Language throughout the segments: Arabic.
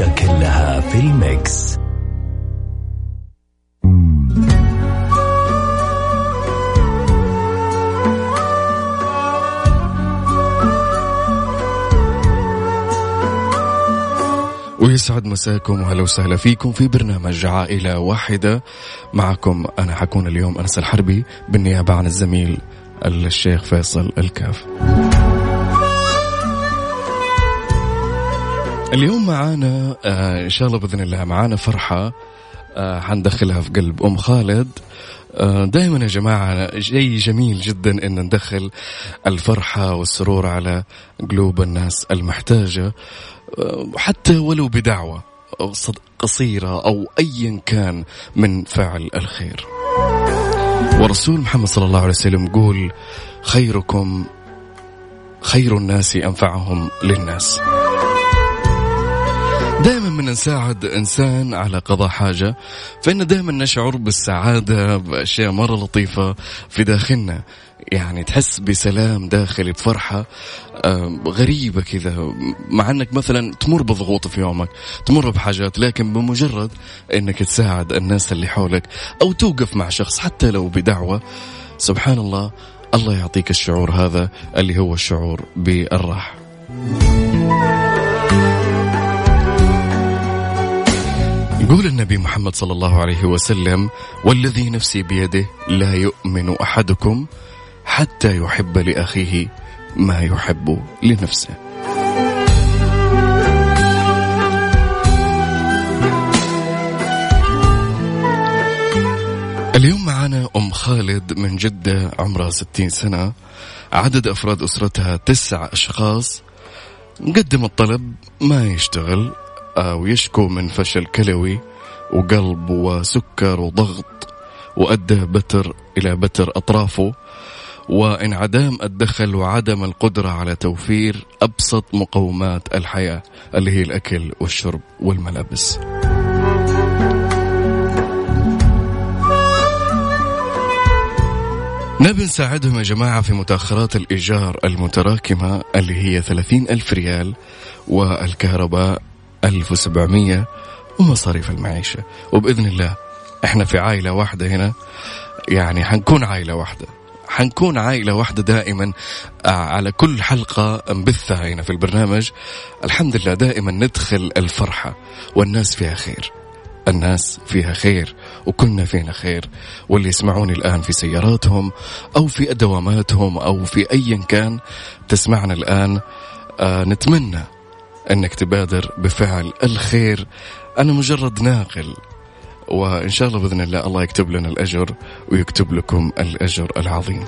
كلها في ال mix. ويسعد مساكم وهلا وسهلا فيكم في برنامج عائلة واحدة. معكم أنا حكون اليوم أنس الحربي بالنيابة عن الزميل الشيخ فيصل الكاف. اليوم معانا آه إن شاء الله بإذن الله معانا فرحة آه حندخلها في قلب أم خالد. آه دائما يا جماعة شيء جميل جدا أن ندخل الفرحة والسرور على قلوب الناس المحتاجة حتى ولو بدعوة قصيرة أو أيا كان من فعل الخير. ورسول محمد صلى الله عليه وسلم يقول خيركم خير الناس أنفعهم للناس. دائما من نساعد إنسان على قضاء حاجة فإن دائما نشعر بالسعادة بأشياء مرة لطيفة في داخلنا. يعني تحس بسلام داخلي بفرحة غريبة كذا. مع أنك مثلا تمر بضغوط في يومك تمر بحاجات لكن بمجرد أنك تساعد الناس اللي حولك أو توقف مع شخص حتى لو بدعوة سبحان الله الله يعطيك الشعور هذا اللي هو الشعور بالراحة. يقول النبي محمد صلى الله عليه وسلم والذي نفسي بيده لا يؤمن أحدكم حتى يحب لأخيه ما يحب لنفسه. اليوم معنا أم خالد من جدة عمرها 60 سنة عدد أفراد أسرتها تسع أشخاص مقدم الطلب ما يشتغل ويشكو من فشل كلوي وقلب وسكر وضغط وأدى بتر إلى بتر أطرافه وانعدام الدخل وعدم القدرة على توفير أبسط مقومات الحياة اللي هي الأكل والشرب والملابس. نبي نساعدهم يا جماعة في متأخرات الإيجار المتراكمة اللي هي 30 ألف ريال والكهرباء 1700 ومصاريف المعيشة. وبإذن الله إحنا في عائلة واحدة هنا. يعني حنكون عائلة واحدة. حنكون عائلة واحدة دائما على كل حلقة نبثها هنا في البرنامج. الحمد لله دائما ندخل الفرحة والناس فيها خير. الناس فيها خير وكلنا فينا خير. واللي يسمعوني الآن في سياراتهم أو في دواماتهم أو في أيا كان تسمعنا الآن آه نتمنى أنك تبادر بفعل الخير. أنا مجرد ناقل وإن شاء الله بإذن الله الله يكتب لنا الأجر ويكتب لكم الأجر العظيم.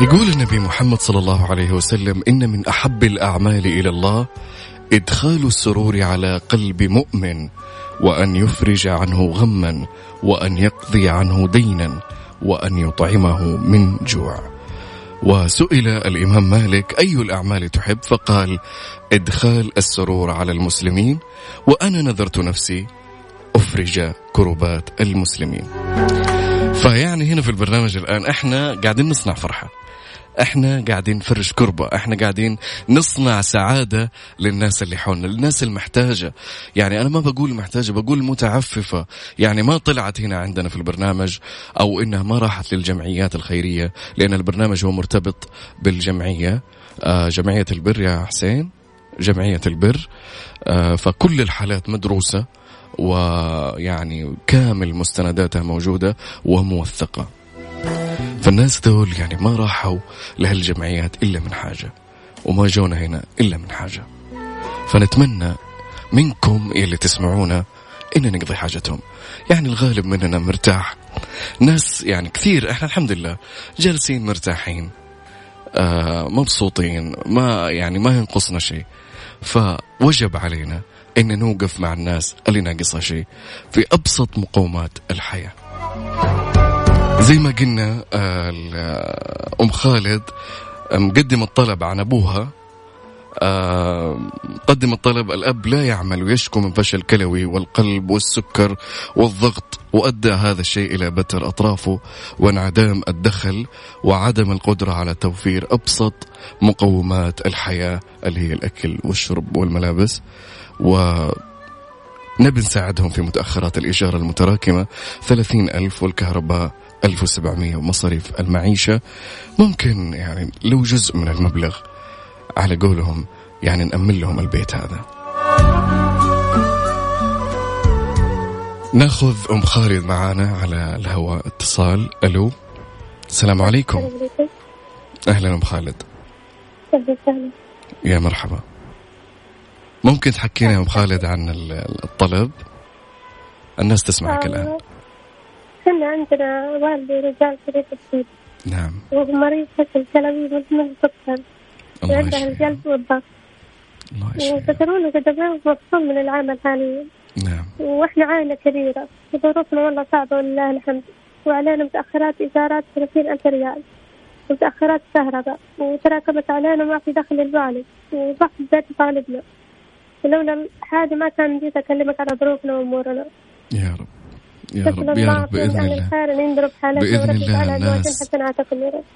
يقول النبي محمد صلى الله عليه وسلم إن من أحب الأعمال إلى الله إدخال السرور على قلب مؤمن وأن يفرج عنه غما وأن يقضي عنه دينا. وأن يطعمه من جوع. وسئل الإمام مالك أي الأعمال تحب؟ فقال إدخال السرور على المسلمين وأنا نذرت نفسي أفرج كربات المسلمين. فيعني هنا في البرنامج الآن إحنا قاعدين نصنع فرحة. إحنا قاعدين نفرش كربة إحنا قاعدين نصنع سعادة للناس اللي حولنا للناس المحتاجة. يعني أنا ما بقول محتاجة بقول متعففة. يعني ما طلعت هنا عندنا في البرنامج أو إنها ما راحت للجمعيات الخيرية لأن البرنامج هو مرتبط بالجمعية. آه جمعية البر يا حسين جمعية البر. آه فكل الحالات مدروسة ويعني كامل مستنداتها موجودة وموثقة. فالناس دول يعني ما راحوا لهالجمعيات إلا من حاجة وما جونا هنا إلا من حاجة. فنتمنى منكم اللي تسمعونا إن نقضي حاجتهم. يعني الغالب مننا مرتاح. ناس يعني كثير إحنا الحمد لله جالسين مرتاحين آه مبسوطين ما يعني ما ينقصنا شيء. فوجب علينا إن نوقف مع الناس اللي ناقصها شيء في أبسط مقومات الحياة. زي ما قلنا آه، أم خالد مقدم الطلب عن أبوها. آه، قدم الطلب الأب لا يعمل ويشكو من فشل كلوي والقلب والسكر والضغط وأدى هذا الشيء إلى بتر أطرافه وانعدام الدخل وعدم القدرة على توفير أبسط مقومات الحياة اللي هي الأكل والشرب والملابس. و نبي نساعدهم في متأخرات الإيجار المتراكمة. ثلاثين ألف والكهرباء 1700 ومصاريف المعيشة. ممكن يعني لو جزء من المبلغ على قولهم يعني نأمن لهم البيت هذا. ناخذ أم خالد معانا على الهواء اتصال. ألو السلام عليكم. أهلا أم خالد. يا مرحبا. ممكن تحكينا يا أم خالد عن الطلب؟ الناس تسمعك الآن. إحنا عندنا والدي رجال شريف الصيد نعم. وهو مريض فشل كلوي مزمن سكر الله عنده يشفيه. القلب والضغط الله يشفيه. وفترونا مفصول من العمل حاليا نعم. وإحنا عائلة كبيرة. وظروفنا والله صعبة ولله الحمد. وعلينا متأخرات إيجارات ثلاثين ألف ريال. ومتأخرات كهرباء. وتراكمت علينا ما في دخل الوالد وضغط البيت طالبنا. ولولا هذه ما كان جيت أكلمك على ظروفنا وأمورنا. يا رب. يا رب يا رب بإذن الله. بإذن الله الناس.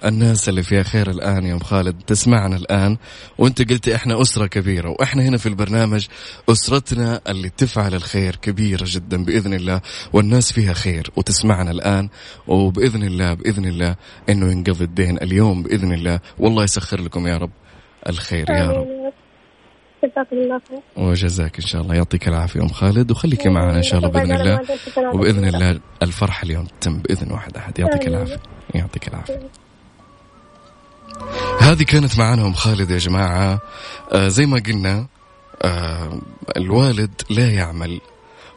الناس اللي فيها خير الآن يا أم خالد تسمعنا الآن. وأنت قلتي إحنا أسرة كبيرة وإحنا هنا في البرنامج أسرتنا اللي تفعل الخير كبيرة جدا بإذن الله والناس فيها خير وتسمعنا الآن. وبإذن الله بإذن الله إنه ينقضي الدين اليوم بإذن الله. والله يسخر لكم يا رب الخير يا رب. الله خير. وجزاك إن شاء الله. يعطيك العافية أم خالد. وخليكي معنا إن شاء الله بإذن الله. وبإذن الله الفرحه اليوم تتم بإذن واحد أحد. يعطيك العافية. يعطيك العافية. هذه كانت معنا أم خالد يا جماعة. آه زي ما قلنا آه الوالد لا يعمل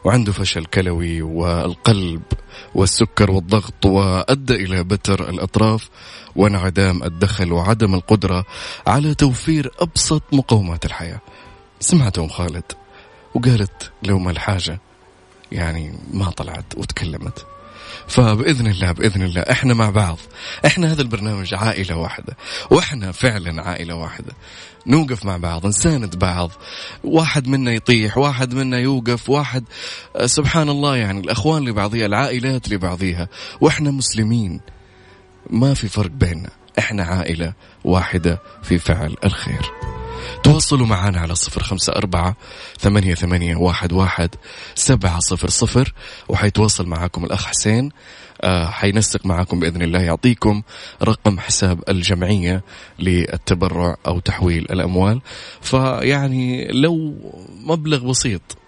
وعنده فشل كلوي والقلب والسكر والضغط وأدى إلى بتر الأطراف وانعدام الدخل وعدم القدرة على توفير أبسط مقومات الحياة. سمعت ام خالد وقالت لو ما الحاجة يعني ما طلعت وتكلمت. فبإذن الله بإذن الله إحنا مع بعض. إحنا هذا البرنامج عائلة واحدة وإحنا فعلا عائلة واحدة. نوقف مع بعض نساند بعض. واحد منا يطيح واحد منا يوقف واحد آه، سبحان الله يعني الأخوان لبعضها العائلات لبعضها وإحنا مسلمين. ما في فرق بيننا إحنا عائلة واحدة في فعل الخير. تواصلوا معنا على صفر خمسة أربعة ثمانية, ثمانية واحد, واحد سبعة صفر صفر. وحيتواصل معكم الأخ حسين آه حينسق معكم بإذن الله يعطيكم رقم حساب الجمعية للتبرع أو تحويل الأموال. فيعني لو مبلغ بسيط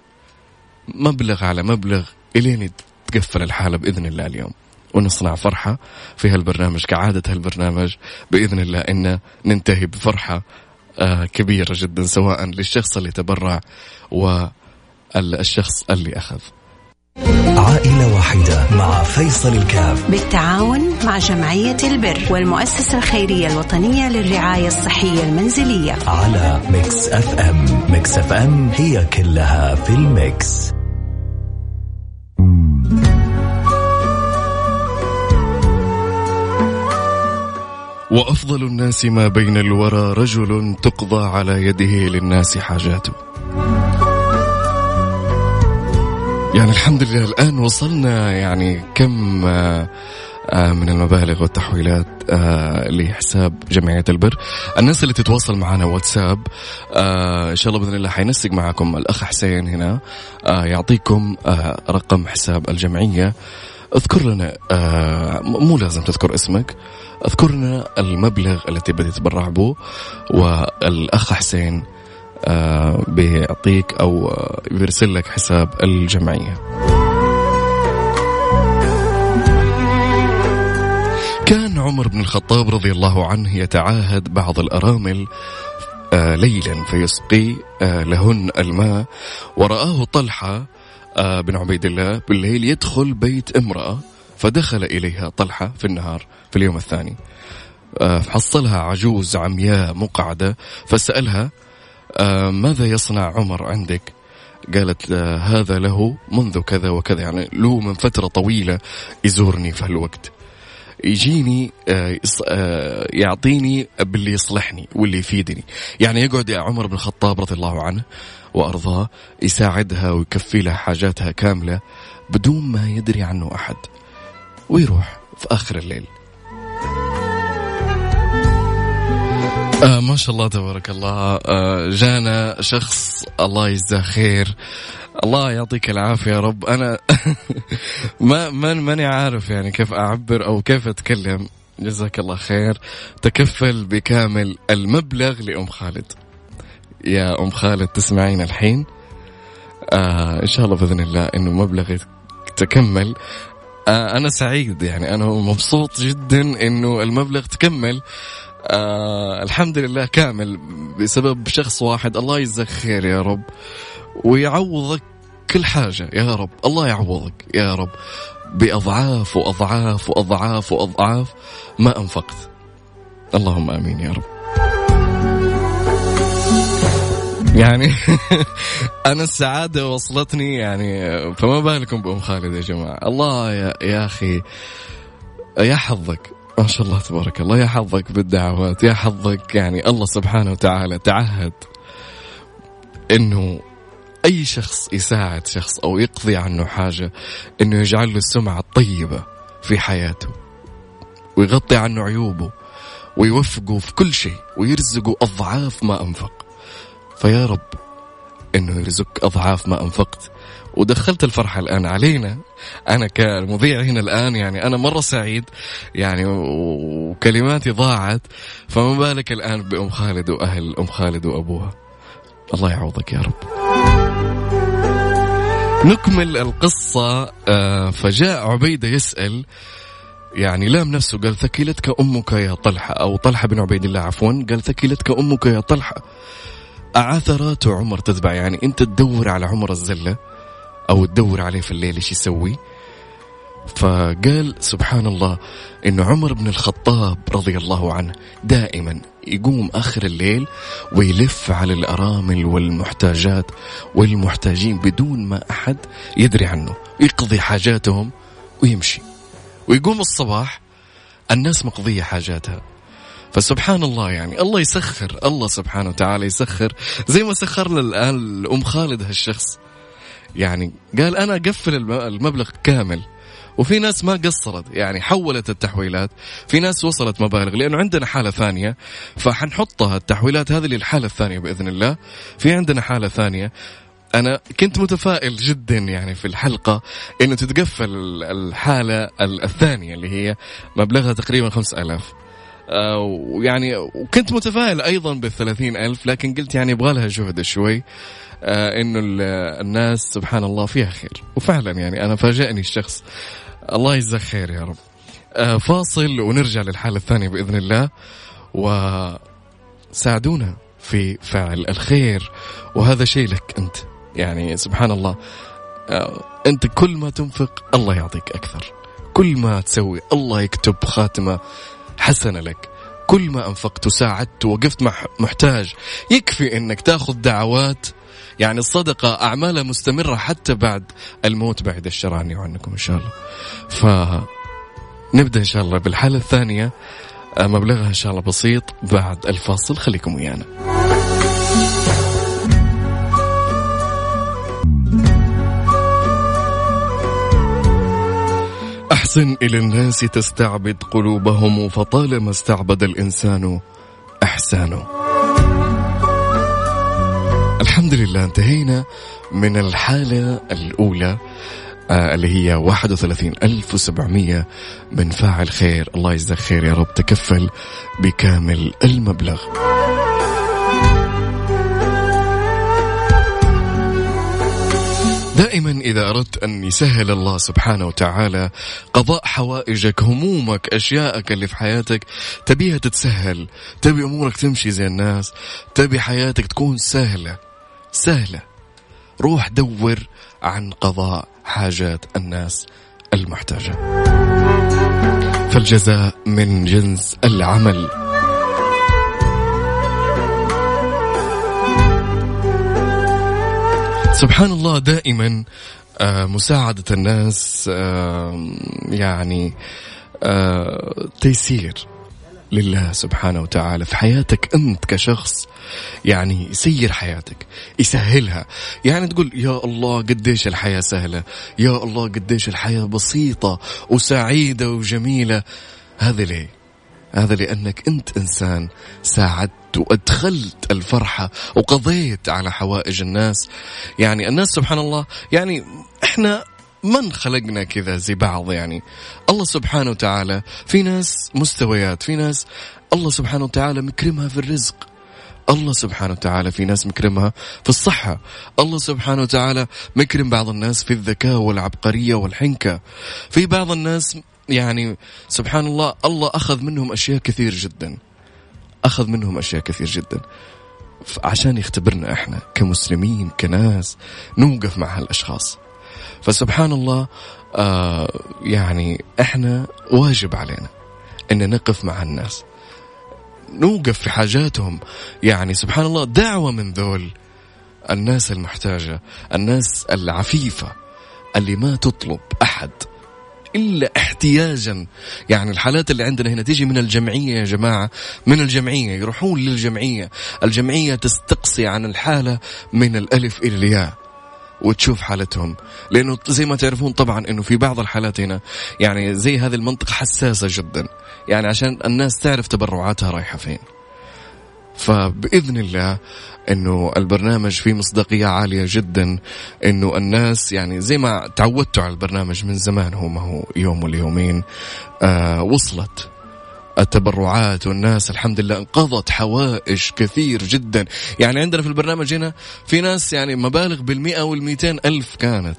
مبلغ على مبلغ إلين تقفل الحالة بإذن الله اليوم. ونصنع فرحة في هالبرنامج كعادة هالبرنامج بإذن الله إن ننتهي بفرحة كبيرة جدا سواء للشخص اللي تبرع والشخص اللي أخذ. عائلة واحدة مع فيصل الكاف. بالتعاون مع جمعية البر والمؤسسة الخيرية الوطنية للرعاية الصحية المنزلية. على Mix FM. Mix FM هي كلها في ال mix. وأفضل الناس ما بين الورى رجل تقضى على يده للناس حاجاته يعني الحمد لله الآن وصلنا يعني كم آه، آه، من المبالغ والتحويلات آه، لحساب جمعية البر. الناس اللي تتواصل معنا واتساب إن شاء الله بإذن الله حينسق معكم الأخ حسين هنا يعطيكم رقم حساب الجمعية. اذكر لنا مو لازم تذكر اسمك اذكر لنا المبلغ اللي تبي تتبرع به والأخ حسين آه، بيعطيك أو آه، بيرسل لك حساب الجمعية. كان عمر بن الخطاب رضي الله عنه يتعاهد بعض الأرامل آه ليلا فيسقي لهن الماء ورآه طلحة بن عبيد الله بالليل يدخل بيت امرأة فدخل إليها طلحة في النهار في اليوم الثاني. آه حصلها عجوز عمياء مقعدة فسألها آه ماذا يصنع عمر عندك؟ قالت آه هذا له منذ كذا وكذا يعني له من فترة طويلة يزورني في هالوقت. يجيني يعطيني باللي يصلحني واللي يفيدني. يعني يقعد يا عمر بن الخطاب رضي الله عنه وأرضاه يساعدها ويكفي لها حاجاتها كاملة بدون ما يدري عنه أحد. ويروح في آخر الليل. آه ما شاء الله تبارك الله. آه جانا شخص الله يجزاه خير. الله يعطيك العافية يا رب. أنا ما ما ماني عارف يعني كيف أعبر أو كيف أتكلم. جزاك الله خير. تكفل بكامل المبلغ لأم خالد. يا أم خالد تسمعين الحين؟ آه إن شاء الله بإذن الله إنه مبلغ تكمل. آه أنا سعيد. يعني أنا مبسوط جدا إنه المبلغ تكمل. آه الحمد لله كامل بسبب شخص واحد. الله يجزاك خير يا رب ويعوضك كل حاجة يا رب. الله يعوضك يا رب بأضعاف وأضعاف وأضعاف وأضعاف ما أنفقت. اللهم آمين يا رب. يعني أنا السعادة وصلتني يعني فما بالكم بأم خالد يا جماعة. الله يا, يا أخي يا حظك. ما شاء الله تبارك الله. يا حظك بالدعوات يا حظك يعني الله سبحانه وتعالى تعهد إنه أي شخص يساعد شخص أو يقضي عنه حاجة إنه يجعل له السمعة الطيبة في حياته ويغطي عنه عيوبه ويوفقه في كل شيء ويرزقه أضعاف ما أنفق. فيا رب إنه يرزقك أضعاف ما أنفقت. ودخلت الفرحة الآن علينا. أنا كمذيع هنا الآن يعني أنا مرة سعيد يعني وكلماتي ضاعت. فما بالك الآن بأم خالد وأهل أم خالد وأبوها. الله يعوضك يا رب. نكمل القصة آه، فجاء عبيدة يسأل يعني لام نفسه قال ثكلتك أمك يا طلحة أو طلحة بن عبيد الله عفوا قال ثكلتك أمك يا طلحة. أعثرات عمر تتبع. يعني أنت تدور على عمر الزلة أو تدور عليه في الليل إيش يسوي. فقال سبحان الله انه عمر بن الخطاب رضي الله عنه دائما يقوم آخر الليل ويلف على الأرامل والمحتاجات والمحتاجين بدون ما أحد يدري عنه. يقضي حاجاتهم ويمشي. ويقوم الصباح الناس مقضية حاجاتها. فسبحان الله يعني الله يسخر الله سبحانه وتعالى يسخر. زي ما سخر الان أم خالد هالشخص. يعني قال أنا أقفل المبلغ كامل. وفي ناس ما قصرت يعني حولت التحويلات. في ناس وصلت مبالغ لأنه عندنا حالة ثانية. فحنحطها التحويلات هذه للحالة الثانية بإذن الله. في عندنا حالة ثانية. أنا كنت متفائل جدا يعني في الحلقة إنه تتقفل الحالة الثانية اللي هي مبلغها تقريبا خمس ألاف. آه، ويعني وكنت متفائل أيضا بالثلاثين ألف لكن قلت يعني يبغى لها جهد شوي آه إنه الناس سبحان الله فيها خير. وفعلا يعني أنا فاجأني الشخص. الله يجزاه خير يا رب. آه فاصل ونرجع للحالة الثانية بإذن الله. وساعدونا في فعل الخير. وهذا شيء لك أنت. يعني سبحان الله آه أنت كل ما تنفق الله يعطيك أكثر. كل ما تسوي الله يكتب خاتمة. حسنة لك. كل ما أنفقت وساعدت ووقفت محتاج. يكفي أنك تاخذ دعوات. يعني الصدقة أعمالها مستمرة حتى بعد الموت بعد الشر عني وعنكم إن شاء الله. فنبدأ إن شاء الله بالحالة الثانية. مبلغها إن شاء الله بسيط. بعد الفاصل خليكم ويانا. أحسن إلى الناس تستعبد قلوبهم فطالما استعبد الإنسان إحسانه الحمد لله انتهينا من الحالة الأولى آه اللي هي 31700 من فاعل خير. الله يجزاك خير يا رب تكفل بكامل المبلغ. دائما إذا أردت أن يسهل الله سبحانه وتعالى قضاء حوائجك همومك أشيائك اللي في حياتك تبيها تتسهل تبي أمورك تمشي زي الناس تبي حياتك تكون سهلة سهلة. روح دور عن قضاء حاجات الناس المحتاجة. فالجزاء من جنس العمل. سبحان الله دائما آه، مساعدة الناس يعني آه، تيسير لله سبحانه وتعالى في حياتك. أنت كشخص يعني يسير حياتك يسهلها. يعني تقول يا الله قديش الحياة سهلة؟ يا الله قديش الحياة بسيطة وسعيدة وجميلة. هذا ليه؟ هذا لأنك أنت إنسان ساعدت وأدخلت الفرحة وقضيت على حوائج الناس. يعني الناس سبحان الله يعني إحنا من خلقنا كذا زي بعض يعني؟ الله سبحانه وتعالى في ناس مستويات في ناس الله سبحانه وتعالى مكرمها في الرزق. الله سبحانه وتعالى في ناس مكرمها في الصحة. الله سبحانه وتعالى مكرم بعض الناس في الذكاء والعبقرية والحنكة. في بعض الناس يعني سبحان الله الله أخذ منهم أشياء كثير جدا. أخذ منهم أشياء كثير جدا. عشان يختبرنا إحنا كمسلمين كناس نوقف مع هالأشخاص. فسبحان الله آه يعني إحنا واجب علينا إن نقف مع الناس. نوقف في حاجاتهم. يعني سبحان الله دعوة من ذول الناس المحتاجة الناس العفيفة اللي ما تطلب أحد. إلا احتياجا. يعني الحالات اللي عندنا هنا تيجي من الجمعية يا جماعة من الجمعية يروحون للجمعية. الجمعية تستقصي عن الحالة من الألف إلى الياء وتشوف حالتهم. لأنه زي ما تعرفون طبعا إنه في بعض الحالات هنا يعني زي هذه المنطقة حساسة جدا. يعني عشان الناس تعرف تبرعاتها رايحة فين. فبإذن الله إنه البرنامج فيه مصداقية عالية جدا إنه الناس يعني زي ما تعودتوا على البرنامج من زمان هو ما هو يوم ولا يومين آه وصلت التبرعات والناس الحمد لله انقضت حوائج كثير جدا. يعني عندنا في البرنامج هنا في ناس يعني مبالغ بالمئة والمئتين ألف كانت.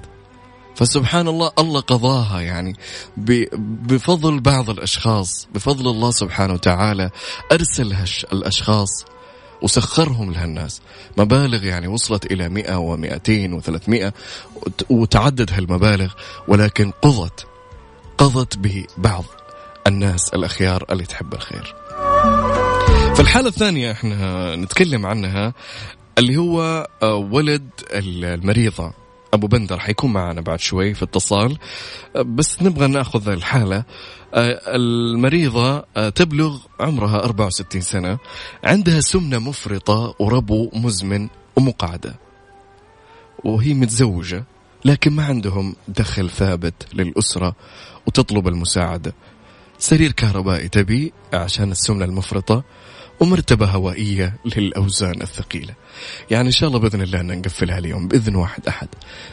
فسبحان الله الله قضاها يعني. بفضل بعض الأشخاص بفضل الله سبحانه وتعالى أرسل الأشخاص وسخرهم لهالناس مبالغ يعني وصلت إلى مئة ومئتين وثلاثمائة وتعدد هالمبالغ ولكن قضت قضت ببعض الناس الأخيار اللي تحب الخير. فالحالة الثانية إحنا نتكلم عنها اللي هو آه، ولد المريضة. أبو بندر حيكون معنا بعد شوي في اتصال. آه، بس نبغى نأخذ الحالة. آه، المريضة تبلغ عمرها 64 سنة. عندها سمنة مفرطة وربو مزمن ومقعدة. وهي متزوجة لكن ما عندهم دخل ثابت للأسرة وتطلب المساعدة. سرير كهربائي تبي عشان السمنة المفرطة. ومرتبة هوائية للأوزان الثقيلة. يعني إن شاء الله بإذن الله أن نقفلها اليوم بإذن واحد أحد.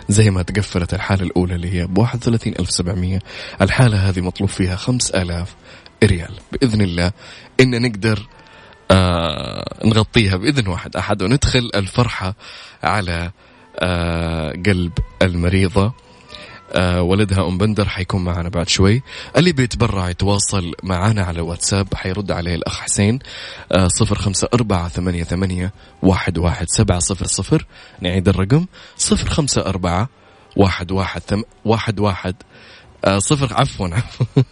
زي ما تقفلت الحالة الأولى اللي هي ب 31700 الحالة هذه مطلوب فيها 5000 ريال. بإذن الله إن نقدر آه نغطيها بإذن واحد أحد وندخل الفرحة على آه قلب المريضة. آه ولدها أم بندر حيكون معنا بعد شوي. اللي بيتبرع يتواصل معنا على واتساب حيرد عليه الأخ حسين آه صفر خمسة أربعة ثمانية, ثمانية واحد, واحد سبعة صفر صفر. نعيد الرقم. صفر خمسة أربعة واحد واحد ثم واحد واحد. آه صفر عفوا.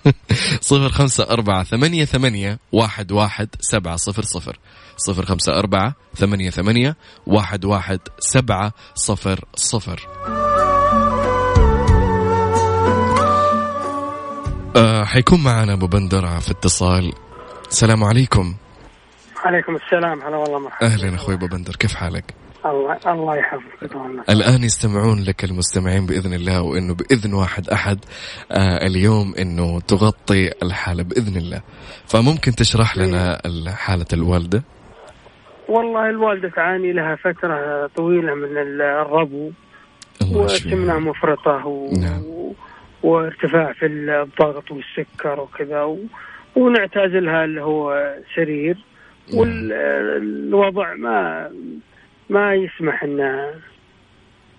صفر خمسة أربعة ثمانية ثمانية واحد واحد سبعة صفر صفر. صفر خمسة أربعة ثمانية ثمانية واحد واحد سبعة صفر صفر. آه حيكون معنا أبو بندر في اتصال. السلام عليكم. عليكم السلام. هلا والله مرحبا. أهلا أخوي أبو بندر. كيف حالك؟ الله الله يحفظك. الآن يستمعون لك المستمعين بإذن الله وإنه بإذن واحد أحد آه اليوم إنه تغطي الحالة بإذن الله. فممكن تشرح لنا حالة الوالدة؟ والله الوالدة تعاني لها فترة طويلة من الربو وسمنه مفرطة و... نعم. وارتفاع في الضغط والسكر وكذا و... ونعتزلها اللي هو سرير نعم. والوضع ما ما يسمح إن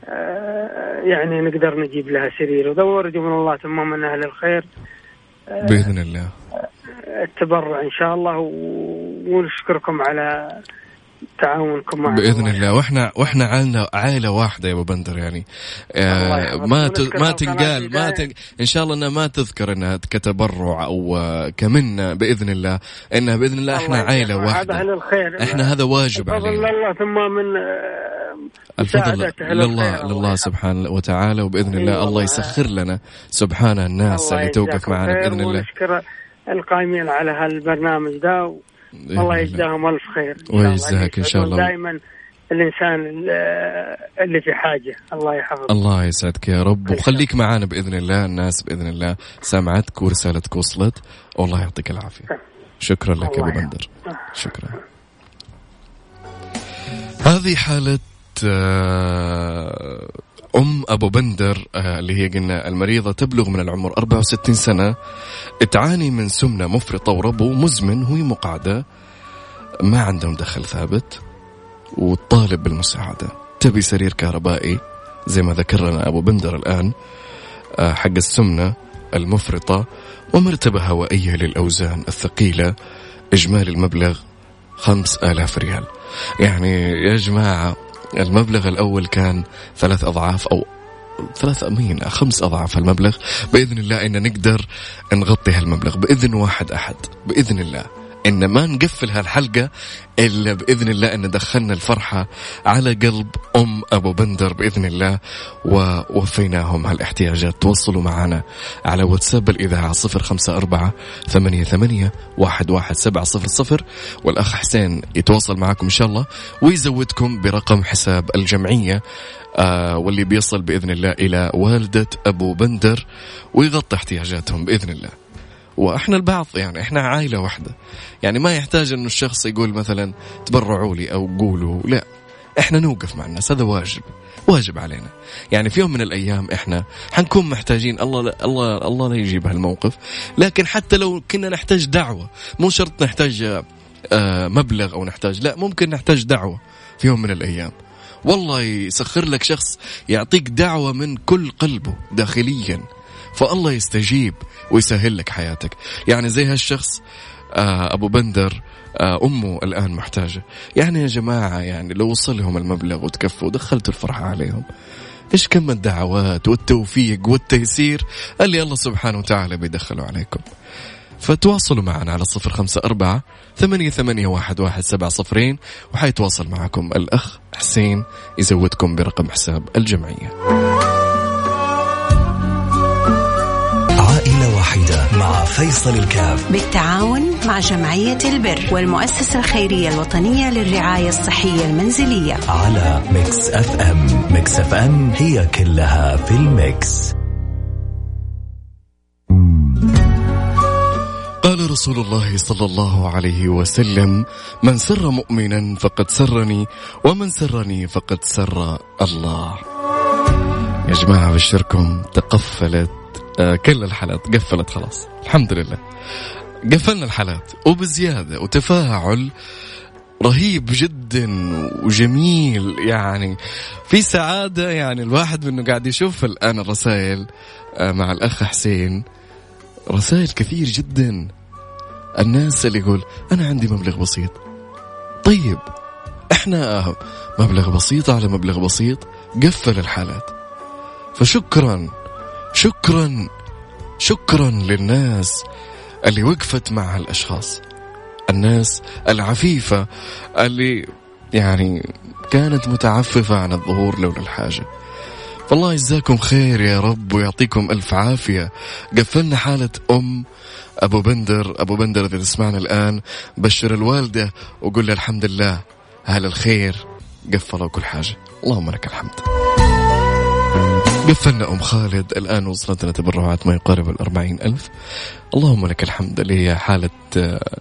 آه، يعني نقدر نجيب لها سرير ودور من الله تمام من أهل الخير بإذن الله التبرع إن شاء الله ونشكركم على تعاونكم معنا. بإذن الله. وإحنا وإحنا عائله عائلة واحدة يا أبو بندر يعني. آه ما ت... ما تنقال ما تن... إن شاء الله إنها ما تذكر إنها كتبرع أو كمنه بإذن الله. إنها بإذن الله إحنا عائلة واحدة. هذا الخير. إحنا هذا واجب علينا. الله ثم من الفضل لله لله سبحانه وتعالى وبإذن الله أيوة الله يسخر لنا سبحانه الناس اللي توقف معنا بإذن الله. ونشكر القائمين على هالبرنامج ده. الله يجزاهم ألف خير. ويجزاك إن شاء الله دائما الإنسان اللي في حاجة. الله يحفظك. الله يسعدك يا رب. وخليك معانا بإذن الله. الناس بإذن الله. سمعتك ورسالتك وصلت. والله يعطيك العافية. شكرا لك يا أبو بندر. شكرا. هذه حالة آه، أم أبو بندر آه، اللي هي قلنا المريضة تبلغ من العمر 64 سنة تعاني من سمنة مفرطة وربو مزمن وهي مقعدة ما عندهم دخل ثابت وتطالب بالمساعدة. تبي سرير كهربائي؟ زي ما ذكر لنا أبو بندر الآن آه، حق السمنة المفرطة ومرتبة هوائية للأوزان الثقيلة إجمالي المبلغ خمس آلاف ريال. يعني يا جماعة المبلغ الأول كان ثلاث أضعاف أو ثلاثة أمين خمس أضعاف المبلغ. بإذن الله إن نقدر نغطي هالمبلغ بإذن واحد أحد بإذن الله. إن ما نقفل هالحلقة إلا بإذن الله إن دخلنا الفرحة على قلب أم أبو بندر بإذن الله ووفيناهم هالاحتياجات تواصلوا معنا على واتساب الإذاعة صفر خمسة أربعة ثمانية ثمانية واحد واحد سبعة صفر صفر والأخ حسين يتواصل معكم إن شاء الله ويزودكم برقم حساب الجمعية آه واللي بيصل بإذن الله إلى والدة أبو بندر ويغطي احتياجاتهم بإذن الله. وإحنا البعض يعني إحنا عائلة واحدة. يعني ما يحتاج إنه الشخص يقول مثلا تبرعوا لي أو قولوا لا. إحنا نوقف مع الناس هذا واجب واجب علينا. يعني في يوم من الأيام إحنا حنكون محتاجين الله لا الله الله لا يجيب هالموقف. لكن حتى لو كنا نحتاج دعوة مو شرط نحتاج آه، مبلغ أو نحتاج لا ممكن نحتاج دعوة في يوم من الأيام. والله يسخر لك شخص يعطيك دعوة من كل قلبه داخليا. فالله يستجيب ويسهل لك حياتك. يعني زي هالشخص آه أبو بندر آه أمه الآن محتاجة. يعني يا جماعة يعني لو وصل لهم المبلغ وتكفوا ودخلتوا الفرحة عليهم إيش كم الدعوات والتوفيق والتيسير اللي الله سبحانه وتعالى بيدخله عليكم. فتواصلوا معنا على صفر خمسة أربعة ثمانية, ثمانية واحد, واحد سبعة صفرين وحيتواصل معكم الأخ حسين يزودكم برقم حساب الجمعية. واحدة مع فيصل الكاف. بالتعاون مع جمعية البر والمؤسسة الخيرية الوطنية للرعاية الصحية المنزلية. على Mix FM Mix FM هي كلها في ال mix. قال رسول الله صلى الله عليه وسلم من سر مؤمنا فقد سرني ومن سرني فقد سر الله. يا جماعة بشركم تقفلت كل الحالات قفلت خلاص. الحمد لله. قفلنا الحالات وبزيادة وتفاعل رهيب جدا وجميل. يعني في سعادة يعني الواحد منه قاعد يشوف الآن الرسائل آه، مع الأخ حسين. رسائل كثير جدا. الناس اللي يقول أنا عندي مبلغ بسيط. طيب إحنا مبلغ بسيط على مبلغ بسيط قفل الحالات. فشكرا. شكرا شكرا للناس اللي وقفت مع هالأشخاص. الناس العفيفة اللي يعني كانت متعففة عن الظهور لولا الحاجة. فالله يجزاكم خير يا رب ويعطيكم ألف عافية. قفلنا حالة أم أبو بندر. أبو بندر إذا تسمعنا الآن بشر الوالدة وقول لها الحمد لله أهل الخير؟ قفلوا كل حاجة. اللهم لك الحمد. قفلنا أم خالد. الآن وصلتنا تبرعات ما يقارب الأربعين ألف. اللهم لك الحمد. اللي هي حالة آه،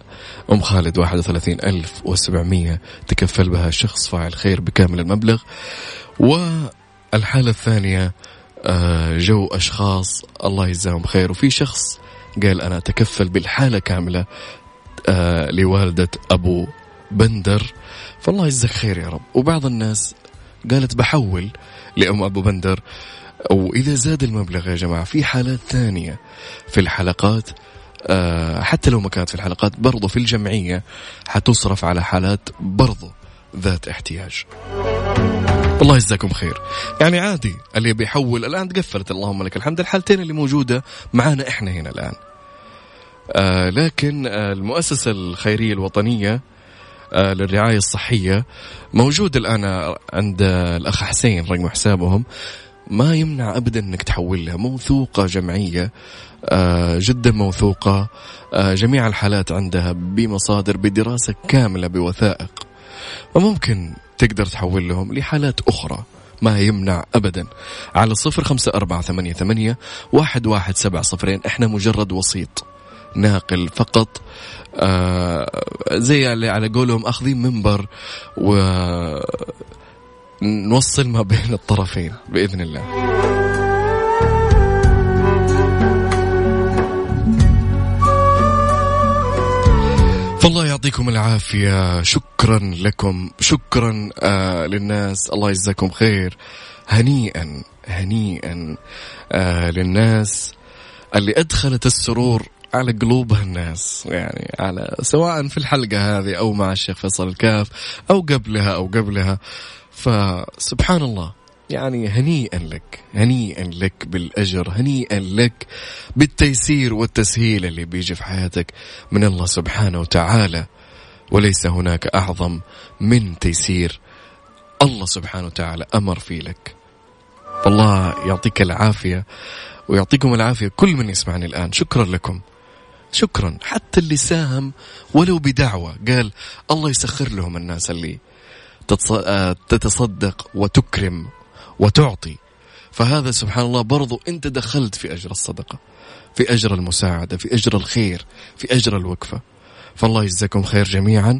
أم خالد واحد وثلاثين ألف وسبعمية. تكفل بها شخص فاعل خير بكامل المبلغ. والحالة الثانية آه، جو أشخاص. الله يجزاهم خير. وفي شخص قال أنا أتكفل بالحالة كاملة آه، لوالدة أبو بندر. فالله يجزاك خير يا رب. وبعض الناس قالت بحول لأم أبو بندر. وإذا زاد المبلغ يا جماعة في حالات ثانية في الحلقات آه، حتى لو ما كانت في الحلقات برضو في الجمعية حتصرف على حالات برضو ذات احتياج. الله يجزاكم خير. يعني عادي اللي بيحول الآن تقفلت. اللهم لك الحمد. الحالتين اللي موجودة معانا إحنا هنا الآن. آه لكن آه المؤسسة الخيرية الوطنية للرعاية الصحية موجود الآن عند الأخ حسين رقم حسابهم. ما يمنع ابدا إنك تحول لها. موثوقة جمعية آه جدا موثوقة. آه جميع الحالات عندها بمصادر بدراسة كاملة بوثائق. وممكن تقدر تحول لهم لحالات أخرى. ما يمنع أبدا. على صفر خمسة أربعة ثمانية, ثمانية واحد, واحد سبعة صفرين. إحنا مجرد وسيط ناقل فقط. آه زي اللي على قولهم أخذين منبر ونوصل ما بين الطرفين بإذن الله. فالله يعطيكم العافية. شكرا لكم شكرا آه للناس. الله يجزاكم خير. هنيئا هنيئا آه للناس اللي أدخلت السرور على قلوب الناس. يعني على سواء في الحلقة هذه أو مع الشيخ فيصل الكاف أو قبلها أو قبلها. فسبحان الله يعني هنيئا لك هنيئا لك بالأجر هنيئا لك بالتيسير والتسهيل اللي بيجي في حياتك من الله سبحانه وتعالى. وليس هناك أعظم من تيسير الله سبحانه وتعالى أمر فيه لك. فالله يعطيك العافية ويعطيكم العافية كل من يسمعني الآن. شكرا لكم. شكرا. حتى اللي ساهم ولو بدعوة قال الله يسخر لهم الناس اللي تتصدق وتكرم وتعطي. فهذا سبحان الله برضو أنت دخلت في أجر الصدقة في أجر المساعدة في أجر الخير في أجر الوقفة. فالله يجزاكم خير جميعا.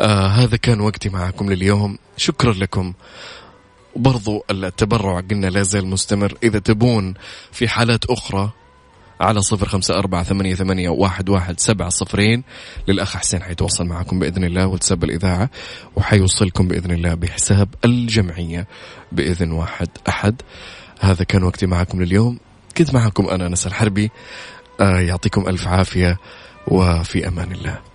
آه هذا كان وقتي معكم لليوم. شكرا لكم. برضو التبرع قلنا لا زال مستمر. إذا تبون في حالات أخرى على صفر خمسة أربعة ثمانية, ثمانية واحد, واحد سبعة صفرين. للأخ حسين حيتواصل معكم بإذن الله وتسب الإذاعة وحيوصلكم بإذن الله بحساب الجمعية بإذن واحد أحد. هذا كان وقتي معكم لليوم. كنت معكم أنا نسر الحربي آه يعطيكم ألف عافية وفي أمان الله.